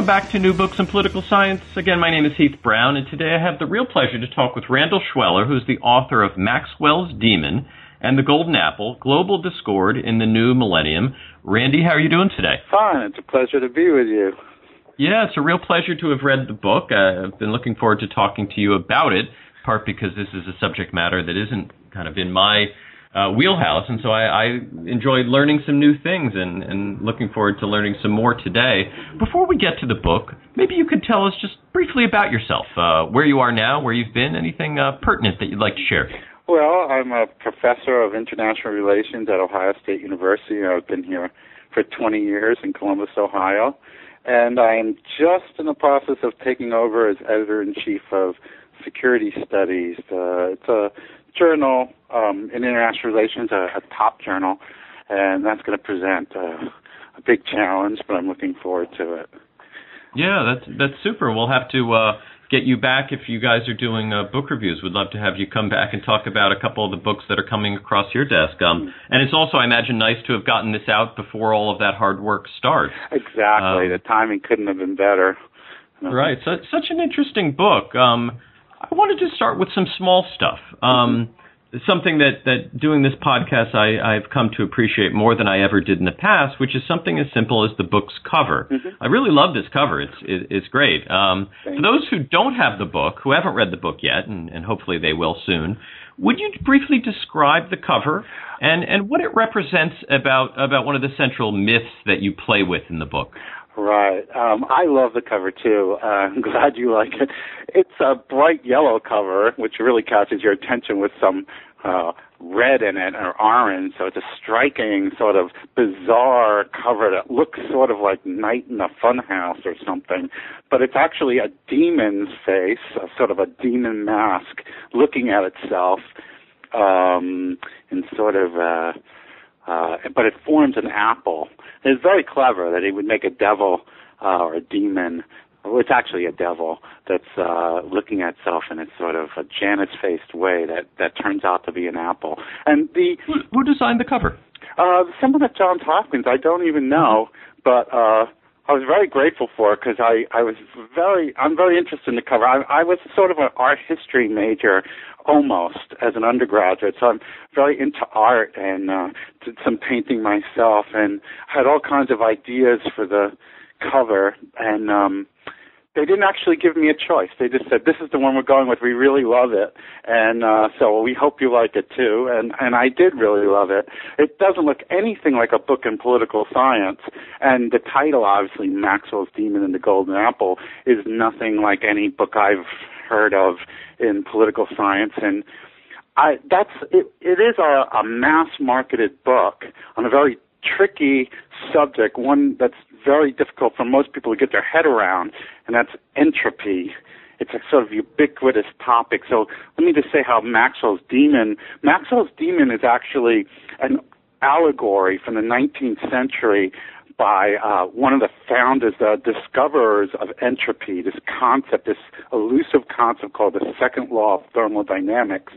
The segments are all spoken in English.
Welcome back to New Books in Political Science. Again, my name is Heath Brown, and today I have the real pleasure to talk with Randall Schweller, who's the author of Maxwell's Demon and The Golden Apple Global Discord in the New Millennium. Randy, how are you doing today? Fine. It's a pleasure to be with you. Yeah, it's a real pleasure to have read the book. Uh, I've been looking forward to talking to you about it, part because this is a subject matter that isn't kind of in my uh, wheelhouse, and so I, I enjoyed learning some new things and, and looking forward to learning some more today. Before we get to the book, maybe you could tell us just briefly about yourself, uh, where you are now, where you've been, anything uh, pertinent that you'd like to share. Well, I'm a professor of international relations at Ohio State University. I've been here for 20 years in Columbus, Ohio, and I'm just in the process of taking over as editor in chief of Security Studies. Uh, it's a journal um, in international relations, a, a top journal, and that's going to present uh, a big challenge, but I'm looking forward to it. Yeah, that's that's super. We'll have to uh, get you back if you guys are doing uh, book reviews. We'd love to have you come back and talk about a couple of the books that are coming across your desk. Um, and it's also, I imagine, nice to have gotten this out before all of that hard work starts. Exactly. Um, the timing couldn't have been better. Right. So, such an interesting book. Um, I wanted to start with some small stuff. Um, something that, that doing this podcast I, I've come to appreciate more than I ever did in the past, which is something as simple as the book's cover. Mm-hmm. I really love this cover. It's it, it's great. Um, for those who don't have the book, who haven't read the book yet, and, and hopefully they will soon, would you briefly describe the cover and, and what it represents about about one of the central myths that you play with in the book? Right. Um, I love the cover too. Uh, I'm glad you like it. It's a bright yellow cover, which really catches your attention with some uh, red in it or orange. So it's a striking, sort of bizarre cover that looks sort of like Night in a Funhouse or something. But it's actually a demon's face, a sort of a demon mask, looking at itself um, in sort of. Uh, uh, but it forms an apple. it's very clever that he would make a devil uh, or a demon. Well, it's actually a devil that's uh, looking at itself in a sort of a Janus-faced way that that turns out to be an apple. And the who, who designed the cover? Uh, someone at Johns Hopkins. I don't even know, but uh, I was very grateful for it because I I was very I'm very interested in the cover. I, I was sort of an art history major almost as an undergraduate, so I'm very into art and uh, did some painting myself and had all kinds of ideas for the cover and um they didn't actually give me a choice. They just said, "This is the one we're going with. We really love it, and uh, so we hope you like it too." And and I did really love it. It doesn't look anything like a book in political science, and the title, obviously, Maxwell's Demon and the Golden Apple, is nothing like any book I've heard of in political science. And I that's it. It is a, a mass marketed book on a very tricky subject, one that's very difficult for most people to get their head around, and that's entropy. It's a sort of ubiquitous topic. So let me just say how Maxwell's demon, Maxwell's demon is actually an allegory from the 19th century by uh, one of the founders, the discoverers of entropy, this concept, this elusive concept called the second law of thermodynamics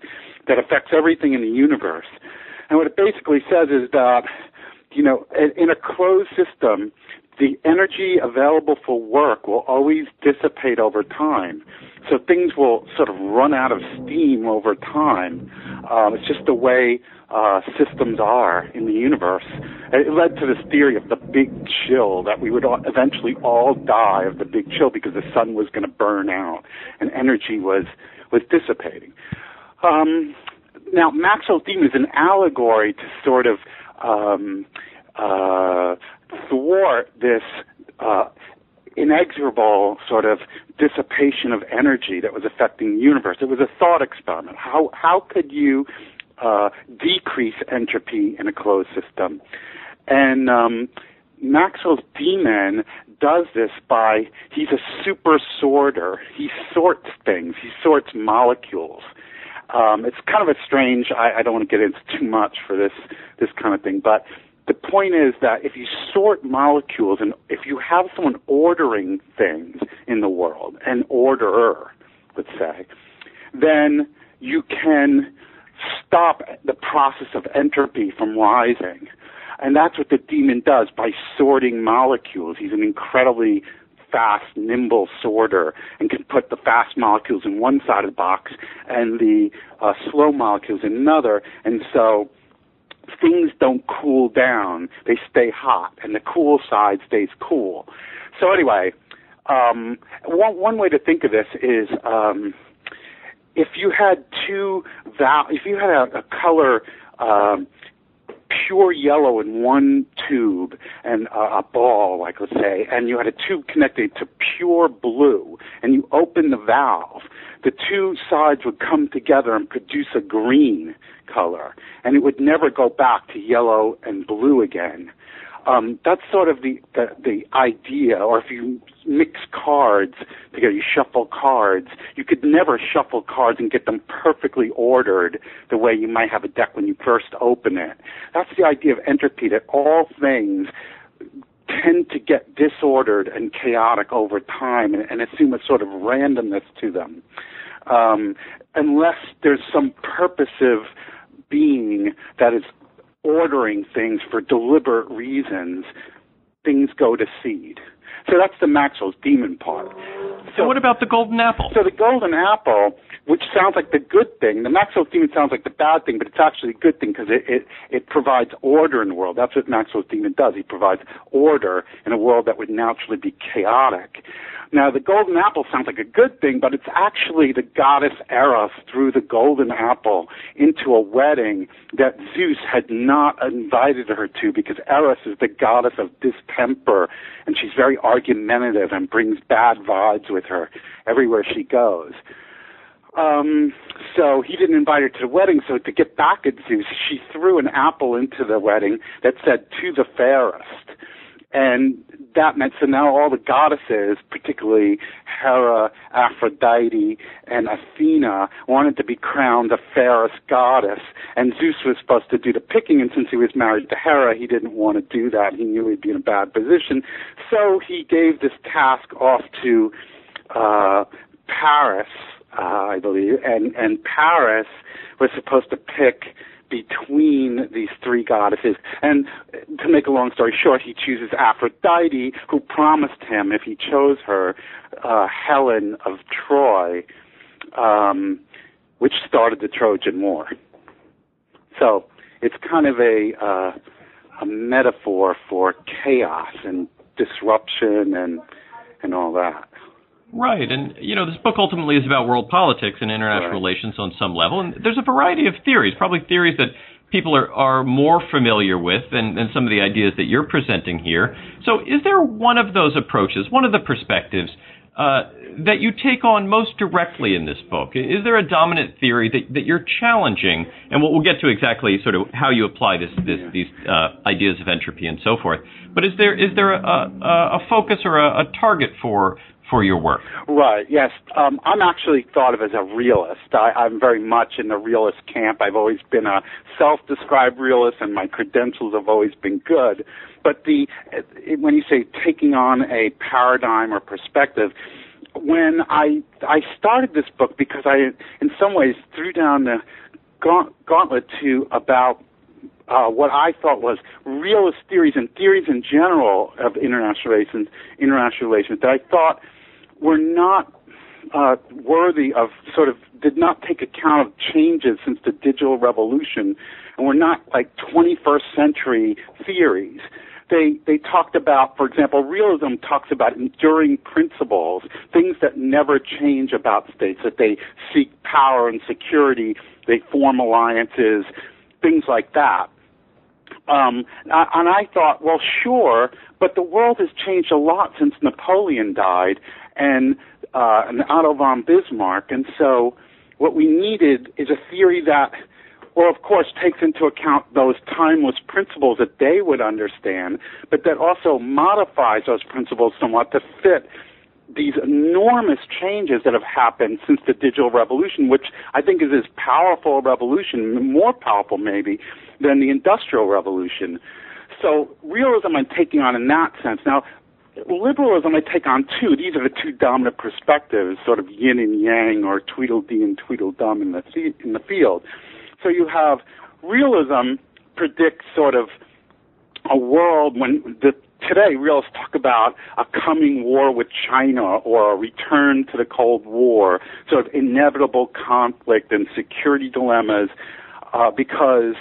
that affects everything in the universe. And what it basically says is that, you know, in a closed system, the energy available for work will always dissipate over time. So things will sort of run out of steam over time. Um, it's just the way uh, systems are in the universe. It led to this theory of the big chill, that we would all, eventually all die of the big chill because the sun was going to burn out and energy was, was dissipating. Um, now, Maxwell's demon is an allegory to sort of um, uh, thwart this uh, inexorable sort of dissipation of energy that was affecting the universe. It was a thought experiment. How how could you uh, decrease entropy in a closed system? And um, Maxwell's demon does this by he's a super sorter. He sorts things. He sorts molecules. Um, it's kind of a strange. I, I don't want to get into too much for this this kind of thing, but the point is that if you sort molecules and if you have someone ordering things in the world, an orderer, let's say, then you can stop the process of entropy from rising. And that's what the demon does by sorting molecules. He's an incredibly fast, nimble sorter and can put the fast molecules in one side of the box and the uh, slow molecules in another. And so things don't cool down; they stay hot, and the cool side stays cool. So anyway, um, one one way to think of this is um, if you had two val- if you had a, a color. Um, pure yellow in one tube and a ball, like let's say, and you had a tube connected to pure blue, and you open the valve, the two sides would come together and produce a green color, and it would never go back to yellow and blue again. Um, that's sort of the, the the idea. Or if you mix cards together, you shuffle cards. You could never shuffle cards and get them perfectly ordered the way you might have a deck when you first open it. That's the idea of entropy. That all things tend to get disordered and chaotic over time and, and assume a sort of randomness to them. Um, unless there's some purposive being that is ordering things for deliberate reasons, things go to seed. So that's the Maxwell's demon part. So what about the golden apple? So the golden apple, which sounds like the good thing, the Maxwell's demon sounds like the bad thing, but it's actually a good thing because it, it, it provides order in the world. That's what Maxwell's demon does. He provides order in a world that would naturally be chaotic. Now, the golden apple sounds like a good thing, but it's actually the goddess Eris threw the golden apple into a wedding that Zeus had not invited her to because Eris is the goddess of distemper, and she's very argumentative and brings bad vibes with her everywhere she goes. Um, so he didn't invite her to the wedding. So to get back at Zeus, she threw an apple into the wedding that said "to the fairest," and that meant so now all the goddesses, particularly Hera, Aphrodite, and Athena, wanted to be crowned the fairest goddess, and Zeus was supposed to do the picking. And since he was married to Hera, he didn't want to do that. He knew he'd be in a bad position, so he gave this task off to uh, Paris, uh, I believe, and and Paris was supposed to pick between these three goddesses. And to make a long story short, he chooses Aphrodite, who promised him, if he chose her, uh, Helen of Troy, um, which started the Trojan War. So it's kind of a uh, a metaphor for chaos and disruption and and all that. Right, and you know this book ultimately is about world politics and international right. relations on some level, and there's a variety of theories, probably theories that people are, are more familiar with than, than some of the ideas that you're presenting here. So, is there one of those approaches, one of the perspectives uh, that you take on most directly in this book? Is there a dominant theory that, that you're challenging? And we'll, we'll get to exactly sort of how you apply this, this these uh, ideas of entropy and so forth. But is there is there a, a, a focus or a, a target for for your work. Right. Yes. Um, I'm actually thought of as a realist. I, I'm very much in the realist camp. I've always been a self-described realist, and my credentials have always been good. But the when you say taking on a paradigm or perspective, when I I started this book because I, in some ways, threw down the gauntlet to about uh, what I thought was realist theories and theories in general of international relations, international relations that I thought were not uh, worthy of sort of did not take account of changes since the digital revolution, and were not like 21st century theories. They they talked about, for example, realism talks about enduring principles, things that never change about states, that they seek power and security, they form alliances, things like that. Um, and I thought, well, sure, but the world has changed a lot since Napoleon died, and uh, and Otto von Bismarck. And so, what we needed is a theory that or of course takes into account those timeless principles that they would understand, but that also modifies those principles somewhat to fit these enormous changes that have happened since the digital revolution, which I think is as powerful a revolution, more powerful maybe, than the industrial revolution. So realism I'm taking on in that sense. Now, liberalism I take on too. These are the two dominant perspectives, sort of yin and yang, or Tweedledee and Tweedledum in the in the field. So you have realism predicts sort of a world when the today realists talk about a coming war with China or a return to the Cold War, sort of inevitable conflict and security dilemmas, uh, because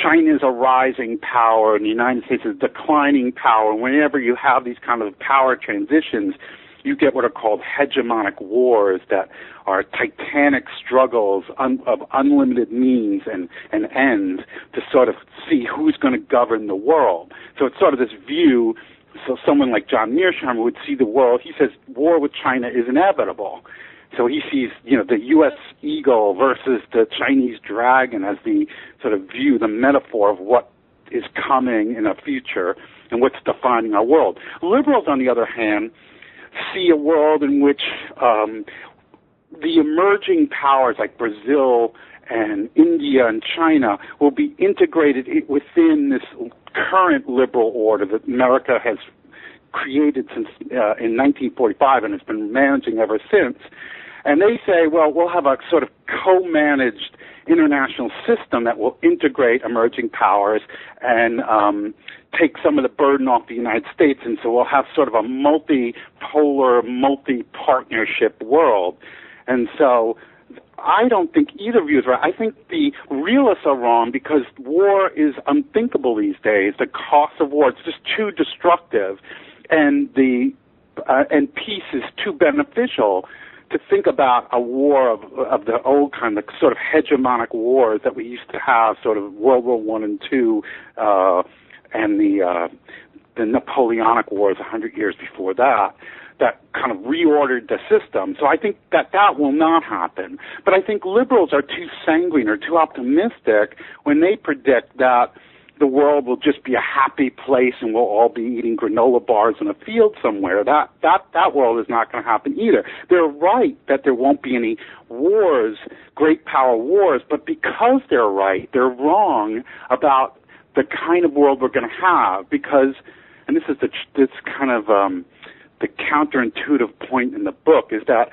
China is a rising power and the United States is declining power. Whenever you have these kind of power transitions, you get what are called hegemonic wars that are titanic struggles un- of unlimited means and, and ends to sort of see who's going to govern the world. So it's sort of this view. So someone like John Mearsheimer would see the world. He says war with China is inevitable. So he sees, you know, the U.S. eagle versus the Chinese dragon as the sort of view, the metaphor of what is coming in the future and what's defining our world. Liberals, on the other hand, see a world in which um, the emerging powers like Brazil and India and China will be integrated within this current liberal order that America has created since uh, in 1945 and has been managing ever since. And they say, well, we'll have a sort of co-managed international system that will integrate emerging powers and um, take some of the burden off the United States. And so we'll have sort of a multi-polar, multi-partnership world. And so I don't think either view is right. I think the realists are wrong because war is unthinkable these days. The cost of war is just too destructive, and the uh, and peace is too beneficial to think about a war of of the old kind, the sort of hegemonic wars that we used to have, sort of World War One and Two, uh, and the uh, the Napoleonic Wars a hundred years before that, that kind of reordered the system. So I think that that will not happen. But I think liberals are too sanguine or too optimistic when they predict that the world will just be a happy place and we'll all be eating granola bars in a field somewhere. That that that world is not going to happen either. They're right that there won't be any wars, great power wars, but because they're right, they're wrong about the kind of world we're going to have because and this is the this kind of um the counterintuitive point in the book is that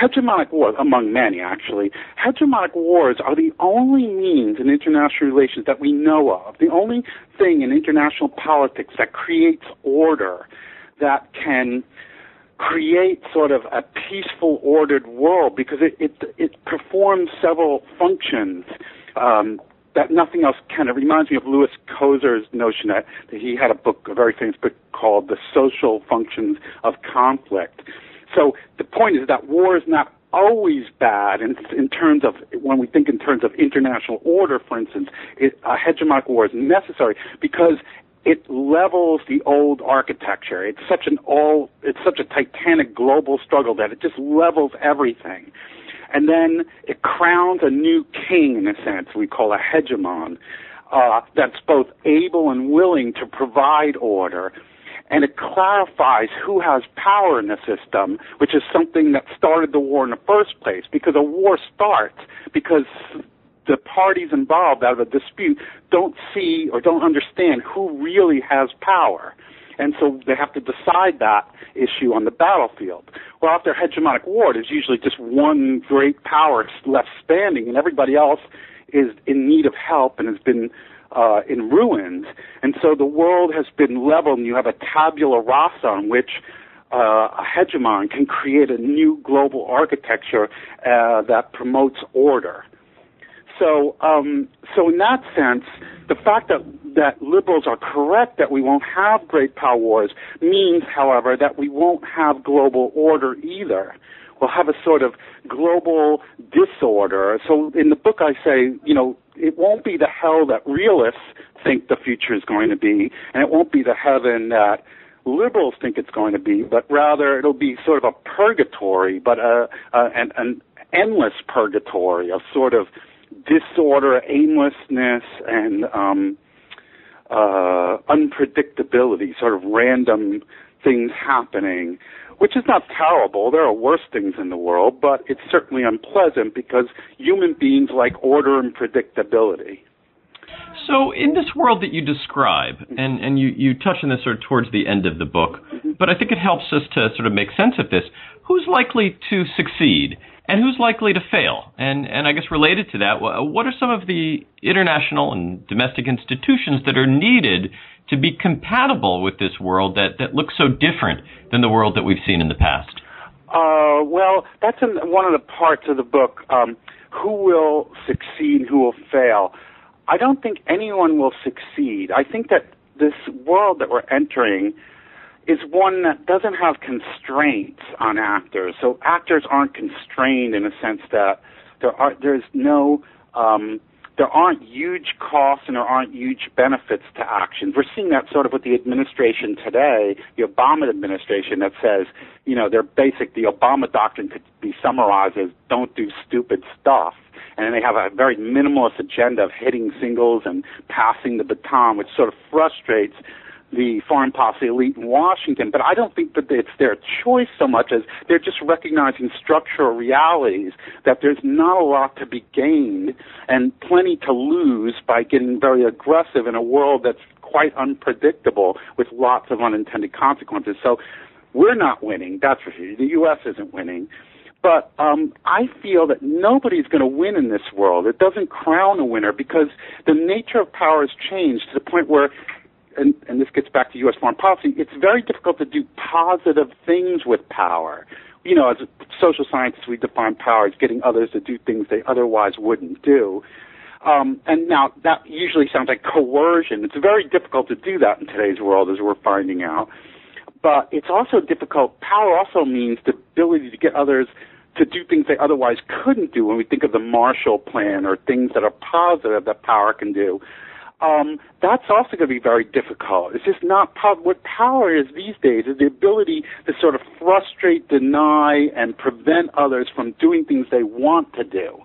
Hegemonic wars, among many actually, hegemonic wars are the only means in international relations that we know of, the only thing in international politics that creates order, that can create sort of a peaceful, ordered world because it, it, it performs several functions. Um, that nothing else can. It reminds me of Lewis Coser's notion that, that he had a book, a very famous book called The Social Functions of Conflict so the point is that war is not always bad in, in terms of when we think in terms of international order, for instance, it, a hegemonic war is necessary because it levels the old architecture. It's such an all, it's such a titanic global struggle that it just levels everything. And then it crowns a new king in a sense we call a hegemon, uh, that's both able and willing to provide order and it clarifies who has power in the system, which is something that started the war in the first place. Because a war starts because the parties involved out of a dispute don't see or don't understand who really has power. And so they have to decide that issue on the battlefield. Well, after a hegemonic war, there's usually just one great power left standing, and everybody else is in need of help and has been uh, in ruins. And so the world has been leveled, and you have a tabula rasa on which uh, a hegemon can create a new global architecture uh, that promotes order. So, um, so in that sense, the fact that that liberals are correct that we won't have great power wars means, however, that we won't have global order either. We'll have a sort of global disorder. So in the book, I say, you know, it won't be the hell that realists think the future is going to be, and it won't be the heaven that liberals think it's going to be, but rather it'll be sort of a purgatory, but a, a an, an endless purgatory, a sort of disorder, aimlessness, and um, uh, unpredictability, sort of random things happening, which is not terrible. There are worse things in the world, but it's certainly unpleasant because human beings like order and predictability. So, in this world that you describe, mm-hmm. and, and you, you touch on this sort of towards the end of the book, mm-hmm. but I think it helps us to sort of make sense of this. Who's likely to succeed, and who's likely to fail? And, and I guess related to that, what are some of the international and domestic institutions that are needed to be compatible with this world that, that looks so different than the world that we've seen in the past? Uh, well, that's in one of the parts of the book. Um, who will succeed? Who will fail? I don't think anyone will succeed. I think that this world that we're entering is one that doesn't have constraints on actors. So actors aren't constrained in a sense that there are there's no um, there aren't huge costs and there aren't huge benefits to actions. We're seeing that sort of with the administration today, the Obama administration that says, you know, their basic the Obama doctrine could be summarized as don't do stupid stuff and they have a very minimalist agenda of hitting singles and passing the baton, which sort of frustrates the foreign policy elite in Washington. But I don't think that it's their choice so much as they're just recognizing structural realities that there's not a lot to be gained and plenty to lose by getting very aggressive in a world that's quite unpredictable with lots of unintended consequences. So we're not winning. That's for sure. The U.S. isn't winning. But um, I feel that nobody's going to win in this world. It doesn't crown a winner because the nature of power has changed to the point where, and, and this gets back to U.S. foreign policy, it's very difficult to do positive things with power. You know, as social scientists, we define power as getting others to do things they otherwise wouldn't do. Um, and now that usually sounds like coercion. It's very difficult to do that in today's world, as we're finding out but it's also difficult. Power also means the ability to get others to do things they otherwise couldn't do when we think of the Marshall Plan or things that are positive that power can do. Um, that's also going to be very difficult. It's just not power. What power is these days is the ability to sort of frustrate, deny, and prevent others from doing things they want to do.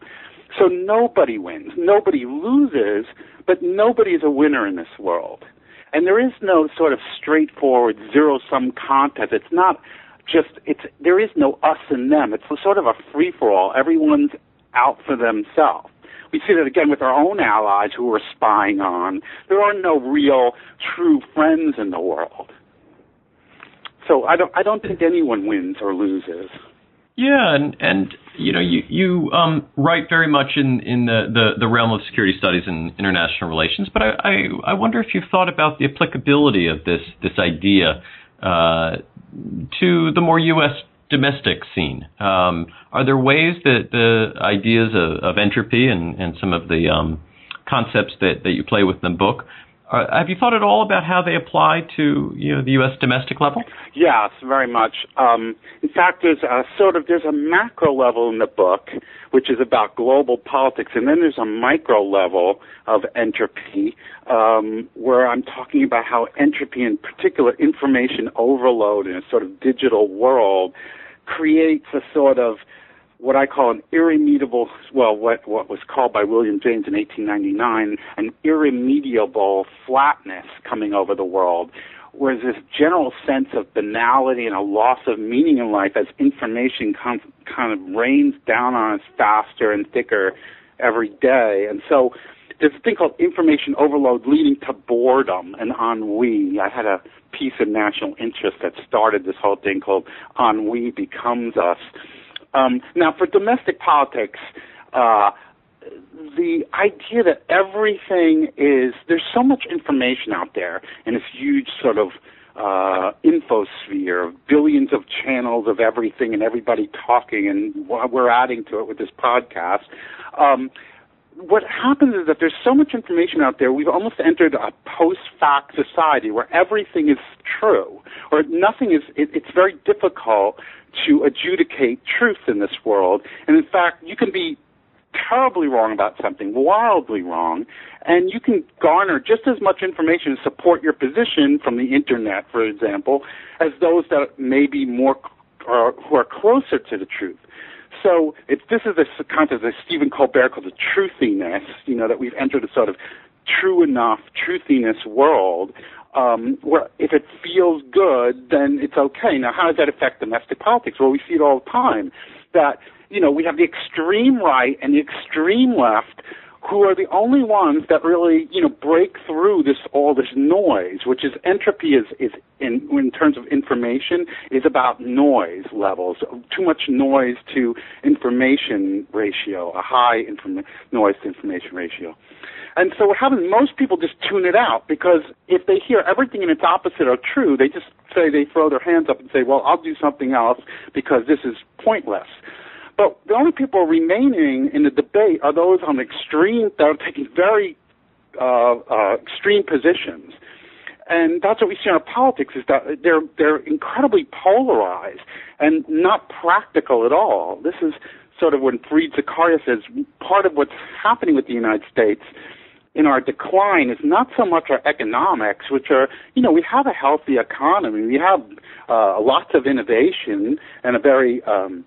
So nobody wins. Nobody loses, but nobody is a winner in this world. And there is no sort of straightforward zero sum contest. It's not just it's there is no us and them. It's sort of a free for all. Everyone's out for themselves. We see that again with our own allies who we're spying on. There are no real true friends in the world. So I don't I don't think anyone wins or loses. Yeah, and and you know you you um, write very much in in the, the, the realm of security studies and international relations, but I, I, I wonder if you've thought about the applicability of this this idea uh, to the more U.S. domestic scene. Um, are there ways that the ideas of, of entropy and, and some of the um, concepts that, that you play with in the book uh, have you thought at all about how they apply to you know the U.S. domestic level? Yes, very much. Um, in fact, there's a sort of there's a macro level in the book which is about global politics, and then there's a micro level of entropy um, where I'm talking about how entropy, in particular, information overload in a sort of digital world, creates a sort of what I call an irremediable, well, what, what was called by William James in 1899, an irremediable flatness coming over the world, where there's this general sense of banality and a loss of meaning in life as information com- kind of rains down on us faster and thicker every day. And so there's a thing called information overload leading to boredom and ennui. I had a piece of national interest that started this whole thing called Ennui Becomes Us um, now, for domestic politics, uh, the idea that everything is there's so much information out there in this huge sort of uh, infosphere of billions of channels of everything and everybody talking, and we're adding to it with this podcast. Um, what happens is that there's so much information out there, we've almost entered a post-fact society where everything is true, or nothing is. It, it's very difficult to adjudicate truth in this world. And in fact, you can be terribly wrong about something, wildly wrong, and you can garner just as much information to support your position from the internet, for example, as those that may be more uh, who are closer to the truth. So it's this is a concept that Stephen Colbert called the truthiness. You know that we've entered a sort of true enough truthiness world um, where if it feels good, then it's okay. Now, how does that affect domestic politics? Well, we see it all the time that you know we have the extreme right and the extreme left who are the only ones that really, you know, break through this all this noise, which is entropy is is in in terms of information is about noise levels, too much noise to information ratio, a high inform- noise to information ratio. And so what happens, most people just tune it out because if they hear everything and its opposite are true, they just say they throw their hands up and say, well, I'll do something else because this is pointless. But the only people remaining in the debate are those on extreme that are taking very uh, uh, extreme positions. And that's what we see in our politics is that they're they're incredibly polarized and not practical at all. This is sort of when Fareed Zakaria says part of what's happening with the United States in our decline is not so much our economics, which are, you know, we have a healthy economy, we have uh, lots of innovation and a very um,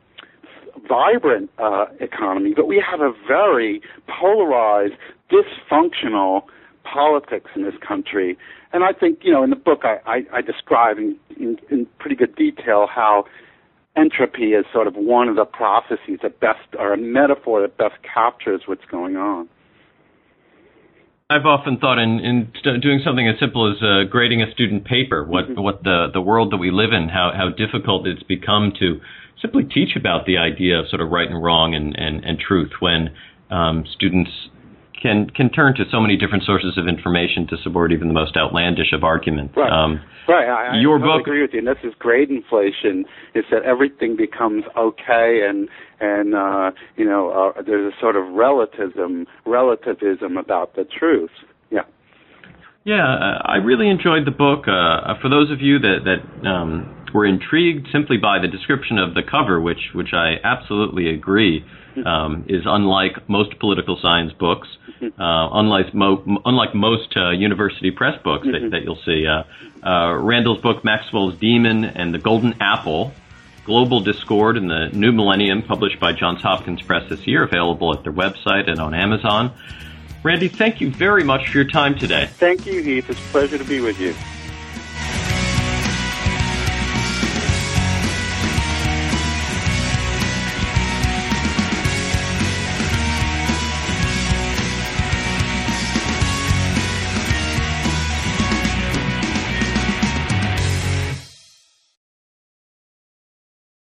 vibrant uh, economy, but we have a very polarized, dysfunctional politics in this country. And I think, you know, in the book I, I, I describe in, in, in pretty good detail how entropy is sort of one of the prophecies that best, or a metaphor that best captures what's going on. I've often thought in, in doing something as simple as uh, grading a student paper, what mm-hmm. what the the world that we live in, how how difficult it's become to simply teach about the idea of sort of right and wrong and, and, and truth when um, students can can turn to so many different sources of information to support even the most outlandish of arguments. Right. Um, right. I, your I totally book. agree with you. And this is grade inflation. Is that everything becomes okay and and uh, you know uh, there's a sort of relativism relativism about the truth. Yeah. Uh, I really enjoyed the book. Uh, for those of you that that um, were intrigued simply by the description of the cover, which which I absolutely agree um, is unlike most political science books, uh, unlike mo- unlike most uh, university press books that, that you'll see. Uh, uh, Randall's book Maxwell's Demon and the Golden Apple. Global Discord in the New Millennium, published by Johns Hopkins Press this year, available at their website and on Amazon. Randy, thank you very much for your time today. Thank you, Heath. It's a pleasure to be with you.